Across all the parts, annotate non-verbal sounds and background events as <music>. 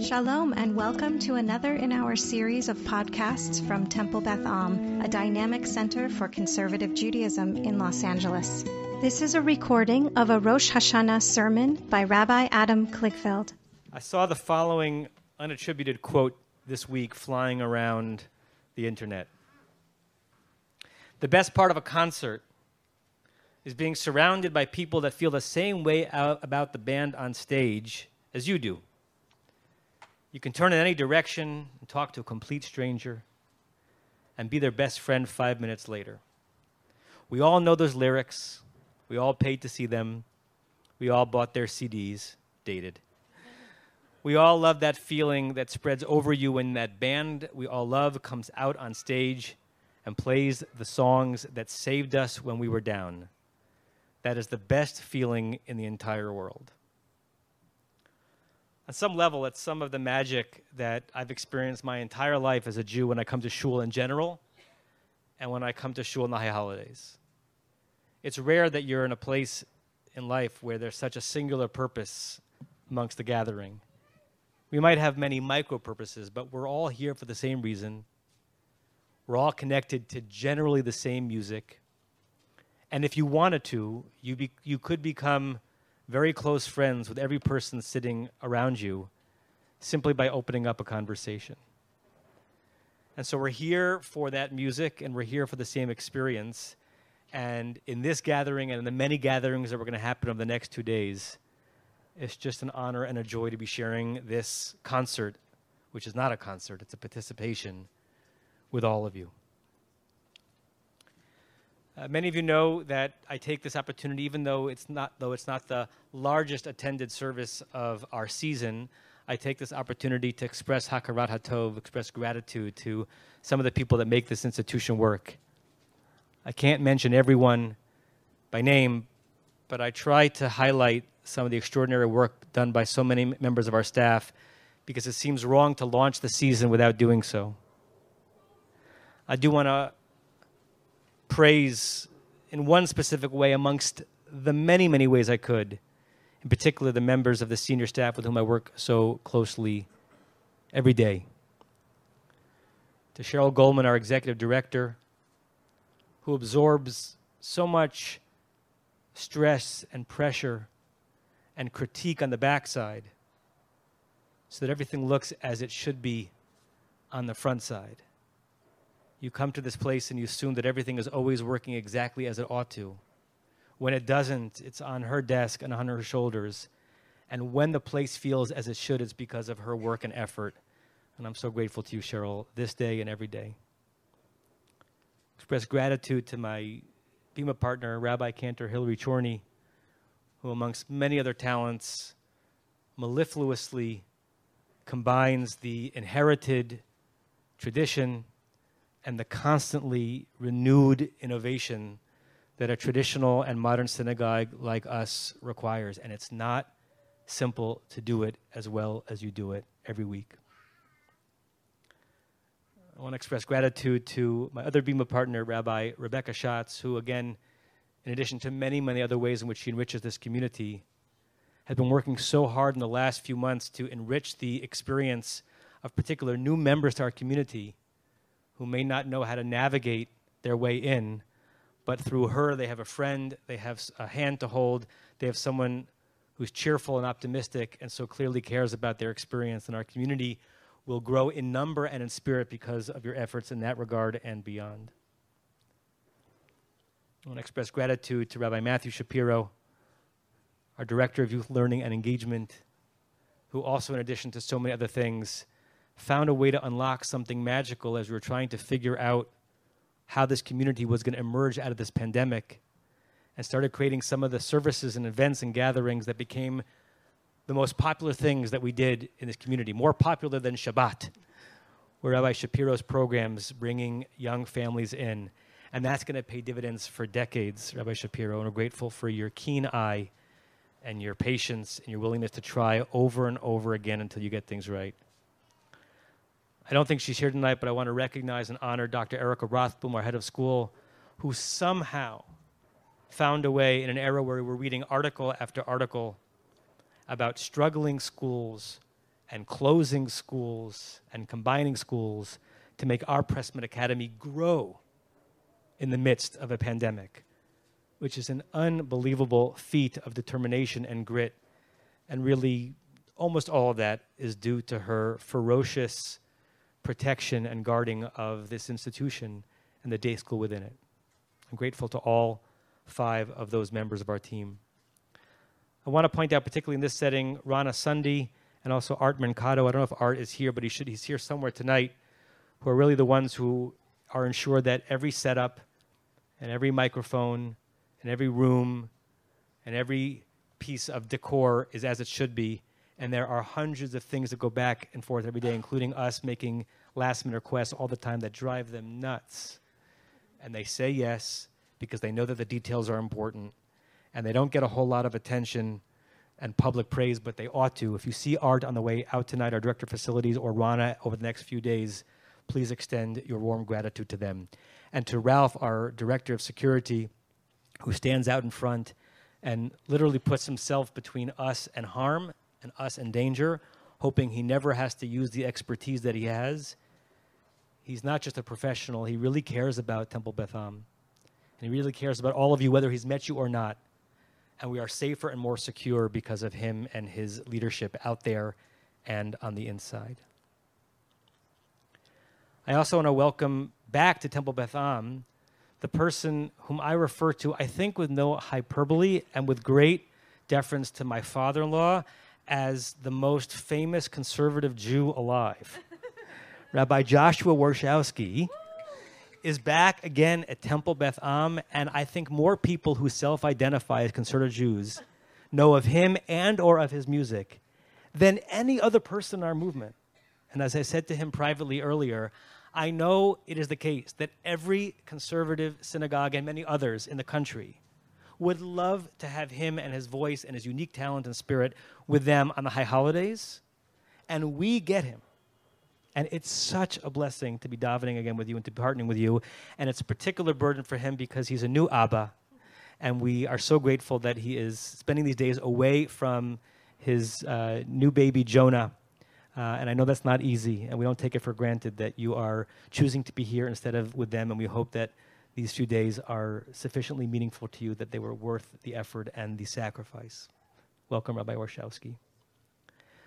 Shalom and welcome to another in our series of podcasts from Temple Beth Am, a dynamic center for conservative Judaism in Los Angeles. This is a recording of a Rosh Hashanah sermon by Rabbi Adam Kligfeld. I saw the following unattributed quote this week flying around the internet. The best part of a concert is being surrounded by people that feel the same way about the band on stage as you do. You can turn in any direction and talk to a complete stranger and be their best friend five minutes later. We all know those lyrics. We all paid to see them. We all bought their CDs, dated. We all love that feeling that spreads over you when that band we all love comes out on stage and plays the songs that saved us when we were down. That is the best feeling in the entire world on some level, it's some of the magic that I've experienced my entire life as a Jew when I come to shul in general and when I come to shul in the high holidays. It's rare that you're in a place in life where there's such a singular purpose amongst the gathering. We might have many micro purposes, but we're all here for the same reason. We're all connected to generally the same music. And if you wanted to, you, be, you could become very close friends with every person sitting around you simply by opening up a conversation. And so we're here for that music and we're here for the same experience. And in this gathering and in the many gatherings that are going to happen over the next two days, it's just an honor and a joy to be sharing this concert, which is not a concert, it's a participation with all of you. Uh, many of you know that I take this opportunity, even though it's not though it's not the largest attended service of our season. I take this opportunity to express hakarat hatov, express gratitude to some of the people that make this institution work. I can't mention everyone by name, but I try to highlight some of the extraordinary work done by so many members of our staff because it seems wrong to launch the season without doing so. I do want to praise in one specific way amongst the many, many ways I could, in particular the members of the senior staff with whom I work so closely every day. To Cheryl Goldman, our executive director, who absorbs so much stress and pressure and critique on the backside so that everything looks as it should be on the front side you come to this place and you assume that everything is always working exactly as it ought to. When it doesn't, it's on her desk and on her shoulders. And when the place feels as it should, it's because of her work and effort. And I'm so grateful to you, Cheryl, this day and every day. Express gratitude to my Bima partner, Rabbi Cantor Hillary Chorney, who, amongst many other talents, mellifluously combines the inherited tradition and the constantly renewed innovation that a traditional and modern synagogue like us requires. And it's not simple to do it as well as you do it every week. I want to express gratitude to my other Bima partner, Rabbi Rebecca Schatz, who, again, in addition to many, many other ways in which she enriches this community, has been working so hard in the last few months to enrich the experience of particular new members to our community who may not know how to navigate their way in, but through her, they have a friend, they have a hand to hold, they have someone who's cheerful and optimistic and so clearly cares about their experience. And our community will grow in number and in spirit because of your efforts in that regard and beyond. I want to express gratitude to Rabbi Matthew Shapiro, our Director of Youth Learning and Engagement, who also, in addition to so many other things, found a way to unlock something magical as we were trying to figure out how this community was going to emerge out of this pandemic and started creating some of the services and events and gatherings that became the most popular things that we did in this community, more popular than Shabbat, where Rabbi Shapiro's programs bringing young families in. And that's going to pay dividends for decades, Rabbi Shapiro. And we're grateful for your keen eye and your patience and your willingness to try over and over again until you get things right. I don't think she's here tonight, but I want to recognize and honor Dr. Erica Rothblum, our head of school, who somehow found a way in an era where we were reading article after article about struggling schools and closing schools and combining schools to make our Pressman Academy grow in the midst of a pandemic, which is an unbelievable feat of determination and grit. And really, almost all of that is due to her ferocious protection and guarding of this institution and the day school within it. I'm grateful to all five of those members of our team. I want to point out, particularly in this setting, Rana Sundhi and also Art Mercado. I don't know if Art is here, but he should, he's here somewhere tonight, who are really the ones who are ensured that every setup and every microphone and every room and every piece of decor is as it should be. And there are hundreds of things that go back and forth every day, including us making last minute requests all the time that drive them nuts. And they say yes because they know that the details are important and they don't get a whole lot of attention and public praise, but they ought to. If you see Art on the way out tonight, our director of facilities, or Rana over the next few days, please extend your warm gratitude to them. And to Ralph, our director of security, who stands out in front and literally puts himself between us and harm and us in danger, hoping he never has to use the expertise that he has. He's not just a professional, he really cares about Temple Beth Am. And he really cares about all of you, whether he's met you or not and we are safer and more secure because of him and his leadership out there and on the inside. I also want to welcome back to Temple Beth Am the person whom I refer to, I think with no hyperbole and with great deference to my father in law, as the most famous conservative Jew alive. <laughs> Rabbi Joshua Warshawsky is back again at Temple Beth Am, and I think more people who self-identify as conservative Jews know of him and or of his music than any other person in our movement. And as I said to him privately earlier, I know it is the case that every conservative synagogue and many others in the country would love to have him and his voice and his unique talent and spirit with them on the high holidays. And we get him. And it's such a blessing to be davening again with you and to be partnering with you. And it's a particular burden for him because he's a new Abba. And we are so grateful that he is spending these days away from his uh, new baby, Jonah. Uh, and I know that's not easy, and we don't take it for granted that you are choosing to be here instead of with them. And we hope that these few days are sufficiently meaningful to you that they were worth the effort and the sacrifice. Welcome, Rabbi Warshawsky.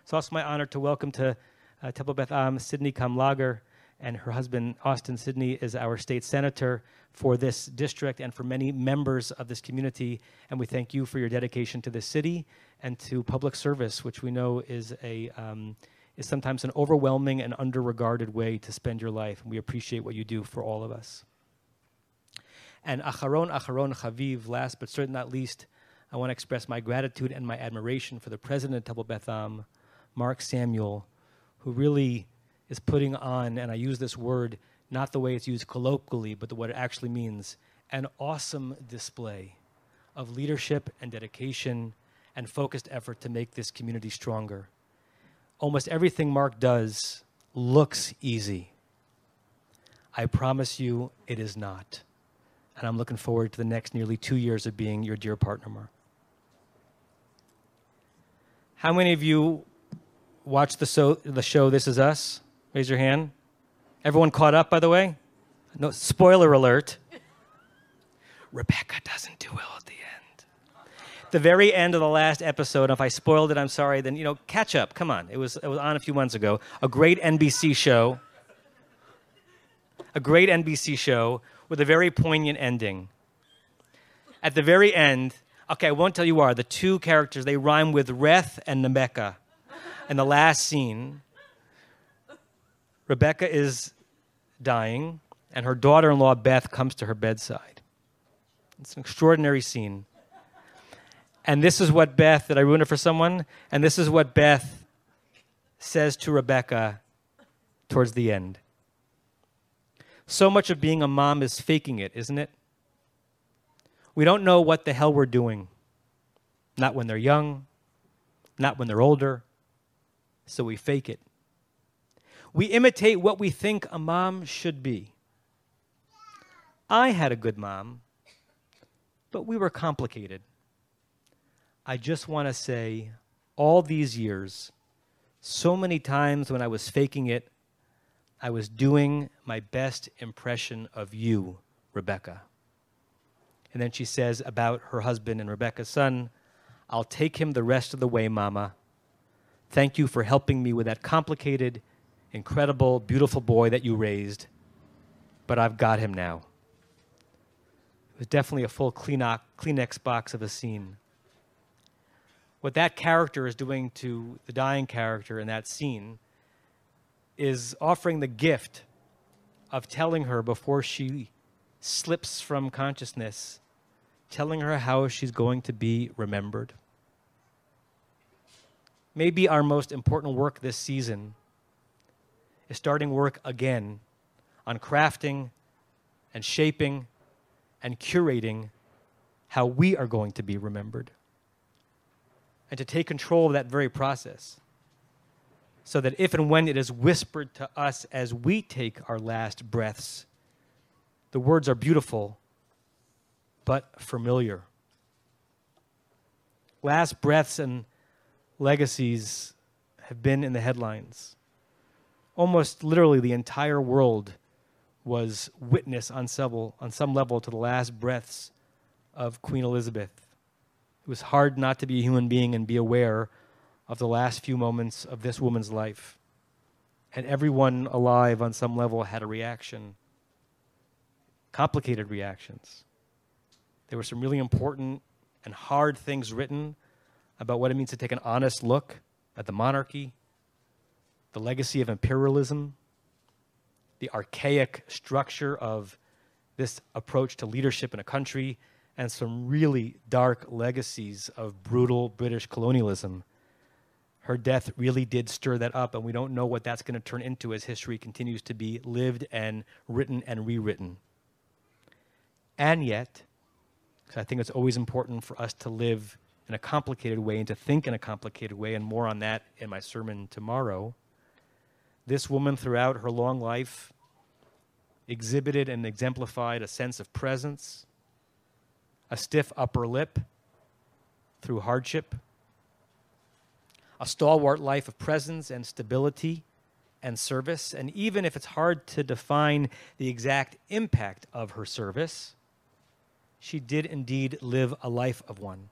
It's also my honor to welcome to uh, Temple Beth Am, Sydney Kamlager, and her husband, Austin Sydney, is our state senator for this district and for many members of this community. And we thank you for your dedication to this city and to public service, which we know is a um, is sometimes an overwhelming and underregarded way to spend your life. And we appreciate what you do for all of us. And Acharon, Acharon, Chaviv, last but certainly not least, I want to express my gratitude and my admiration for the president of Temple Beth Am, Mark Samuel, who really is putting on, and I use this word not the way it's used colloquially, but the, what it actually means, an awesome display of leadership and dedication and focused effort to make this community stronger. Almost everything Mark does looks easy. I promise you it is not. And I'm looking forward to the next nearly two years of being your dear partner, Mark. How many of you watched the, so, the show This Is Us? Raise your hand. Everyone caught up, by the way? No, spoiler alert. Rebecca doesn't do well at the end. The very end of the last episode, if I spoiled it, I'm sorry, then, you know, catch up. Come on. It was, it was on a few months ago. A great NBC show. A great NBC show with a very poignant ending. At the very end, okay, I won't tell you who. The two characters, they rhyme with Reth and Nemeka in the last scene, Rebecca is dying, and her daughter in law, Beth, comes to her bedside. It's an extraordinary scene. And this is what Beth, did I ruin it for someone? And this is what Beth says to Rebecca towards the end. So much of being a mom is faking it, isn't it? We don't know what the hell we're doing. Not when they're young, not when they're older, so we fake it. We imitate what we think a mom should be. I had a good mom, but we were complicated. I just want to say, all these years, So many times when I was faking it, I was doing my best impression of you, Rebecca. And then she says about her husband and Rebecca's son, I'll take him the rest of the way, Mama. Thank you for helping me with that complicated, incredible, beautiful boy that you raised. But I've got him now. It was definitely a full Kleenex box of a scene. What that character is doing to the dying character in that scene is offering the gift of telling her before she slips from consciousness, telling her how she's going to be remembered. Maybe our most important work this season is starting work again on crafting and shaping and curating how we are going to be remembered. And to take control of that very process so that if and when it is whispered to us as we take our last breaths, the words are beautiful but familiar. Last breaths and legacies have been in the headlines. Almost literally, the entire world was witness on some, on some level to the last breaths of Queen Elizabeth. It was hard not to be a human being and be aware of the last few moments of this woman's life. And everyone alive on some level had a reaction, complicated reactions. There were some really important and hard things written about what it means to take an honest look at the monarchy, the legacy of imperialism, the archaic structure of this approach to leadership in a country, and some really dark legacies of brutal British colonialism her death really did stir that up, and we don't know what that's going to turn into as history continues to be lived and written and rewritten. And yet, because I think it's always important for us to live in a complicated way and to think in a complicated way, and more on that in my sermon tomorrow. This woman, throughout her long life, exhibited and exemplified a sense of presence, a stiff upper lip through hardship a stalwart life of presence and stability and service. And even if it's hard to define the exact impact of her service, she did indeed live a life of one.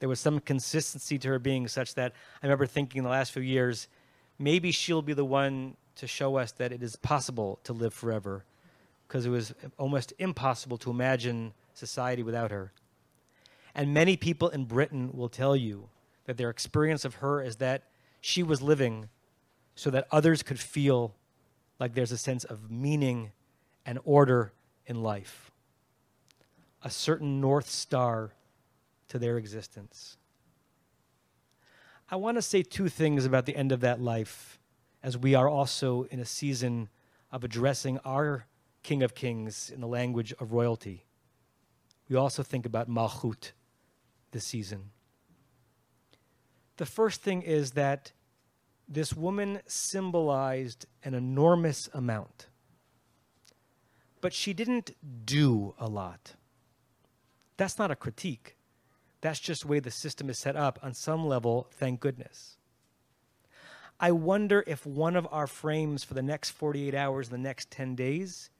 There was some consistency to her being such that I remember thinking in the last few years, maybe she'll be the one to show us that it is possible to live forever, because it was almost impossible to imagine society without her. And many people in Britain will tell you that their experience of her is that she was living so that others could feel like there's a sense of meaning and order in life, a certain North Star to their existence. I want to say two things about the end of that life as we are also in a season of addressing our King of Kings in the language of royalty. We also think about Malchut this season. The first thing is that this woman symbolized an enormous amount, but she didn't do a lot. That's not a critique. That's just the way the system is set up. On some level, thank goodness. I wonder if one of our frames for the next 48 hours, the next 10 days,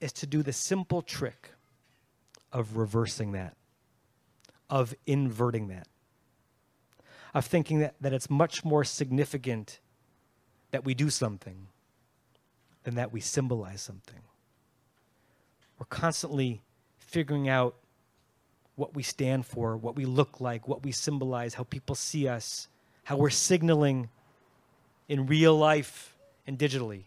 is to do the simple trick of reversing that, of inverting that of thinking that, that it's much more significant that we do something than that we symbolize something. We're constantly figuring out what we stand for, what we look like, what we symbolize, how people see us, how we're signaling in real life and digitally.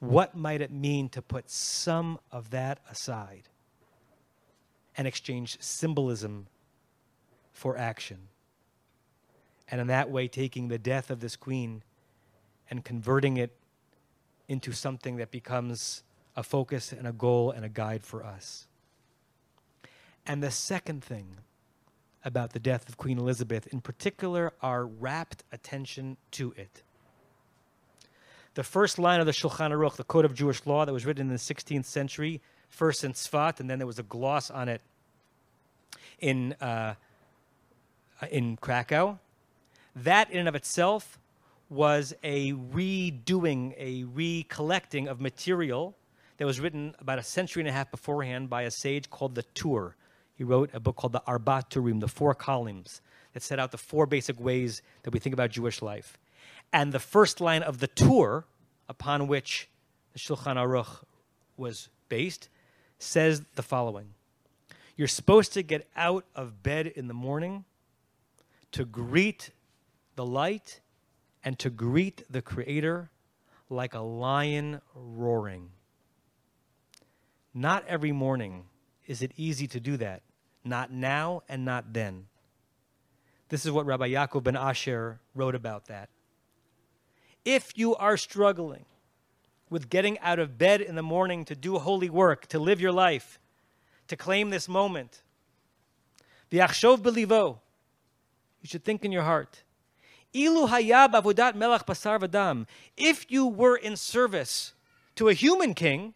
What might it mean to put some of that aside and exchange symbolism for action? And in that way taking the death of this queen and converting it into something that becomes a focus and a goal and a guide for us. And the second thing about the death of Queen Elizabeth, in particular, our rapt attention to it. The first line of the Shulchan Aruch, the Code of Jewish Law that was written in the 16th century, first in Sfat, and then there was a gloss on it in, uh, in Krakow, That in and of itself was a redoing, a recollecting of material that was written about a century and a half beforehand by a sage called the Tur. He wrote a book called the Arba Turim, the Four Columns, that set out the four basic ways that we think about Jewish life. And the first line of the Tur, upon which the Shulchan Aruch was based, says the following You're supposed to get out of bed in the morning to greet the light and to greet the Creator like a lion roaring. Not every morning is it easy to do that. Not now and not then. This is what Rabbi Yaakov ben Asher wrote about that. If you are struggling with getting out of bed in the morning to do holy work, to live your life, to claim this moment, the achshov belivo, you should think in your heart. Ilu hayab avodat melach basar. If you were in service to a human king,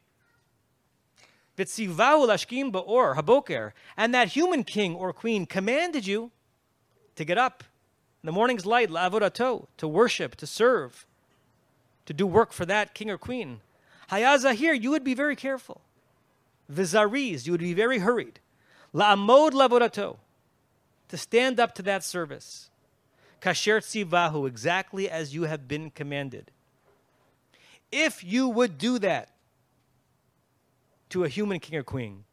Vitzivahu lashkim ba'or haboker, and that human king or queen commanded you to get up in the morning's light, la'avodato, to worship, to serve, to do work for that king or queen. Hayaza here, you would be very careful. Vizariz, you would be very hurried. La'amod la'avodato, to stand up to that service. Kasher tzivahu, exactly as you have been commanded. If you would do that, to a human king or queen.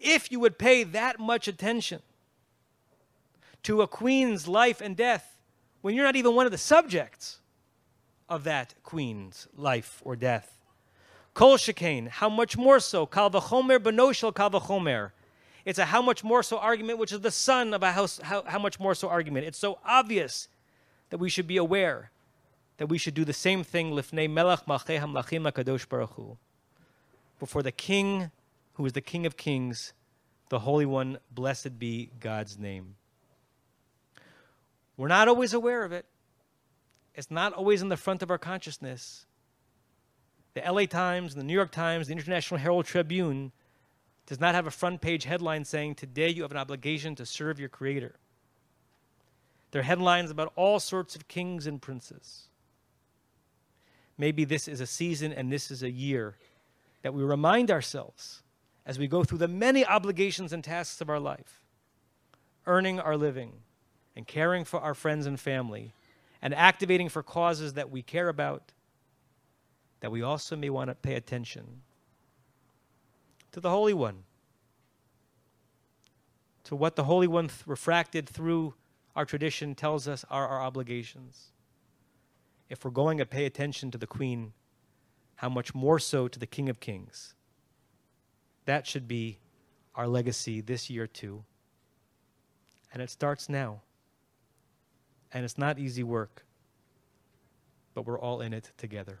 If you would pay that much attention to a queen's life and death when you're not even one of the subjects of that queen's life or death. Kol shekain, how much more so? Kal v'chomer benoshel kal v'chomer. It's a how much more so argument, which is the son of a how, how, how much more so argument. It's so obvious that we should be aware that we should do the same thing lifnei hamlachim baruch hu before the King who is the King of Kings, the Holy One, blessed be God's name. We're not always aware of it. It's not always in the front of our consciousness. The LA Times, the New York Times, the International Herald Tribune does not have a front page headline saying, Today you have an obligation to serve your Creator. There are headlines about all sorts of kings and princes. Maybe this is a season and this is a year that we remind ourselves as we go through the many obligations and tasks of our life, earning our living and caring for our friends and family and activating for causes that we care about, that we also may want to pay attention to the Holy One, to what the Holy One th- refracted through our tradition tells us are our obligations. If we're going to pay attention to the Queen, how much more so to the King of Kings. That should be our legacy this year, too. And it starts now. And it's not easy work, but we're all in it together.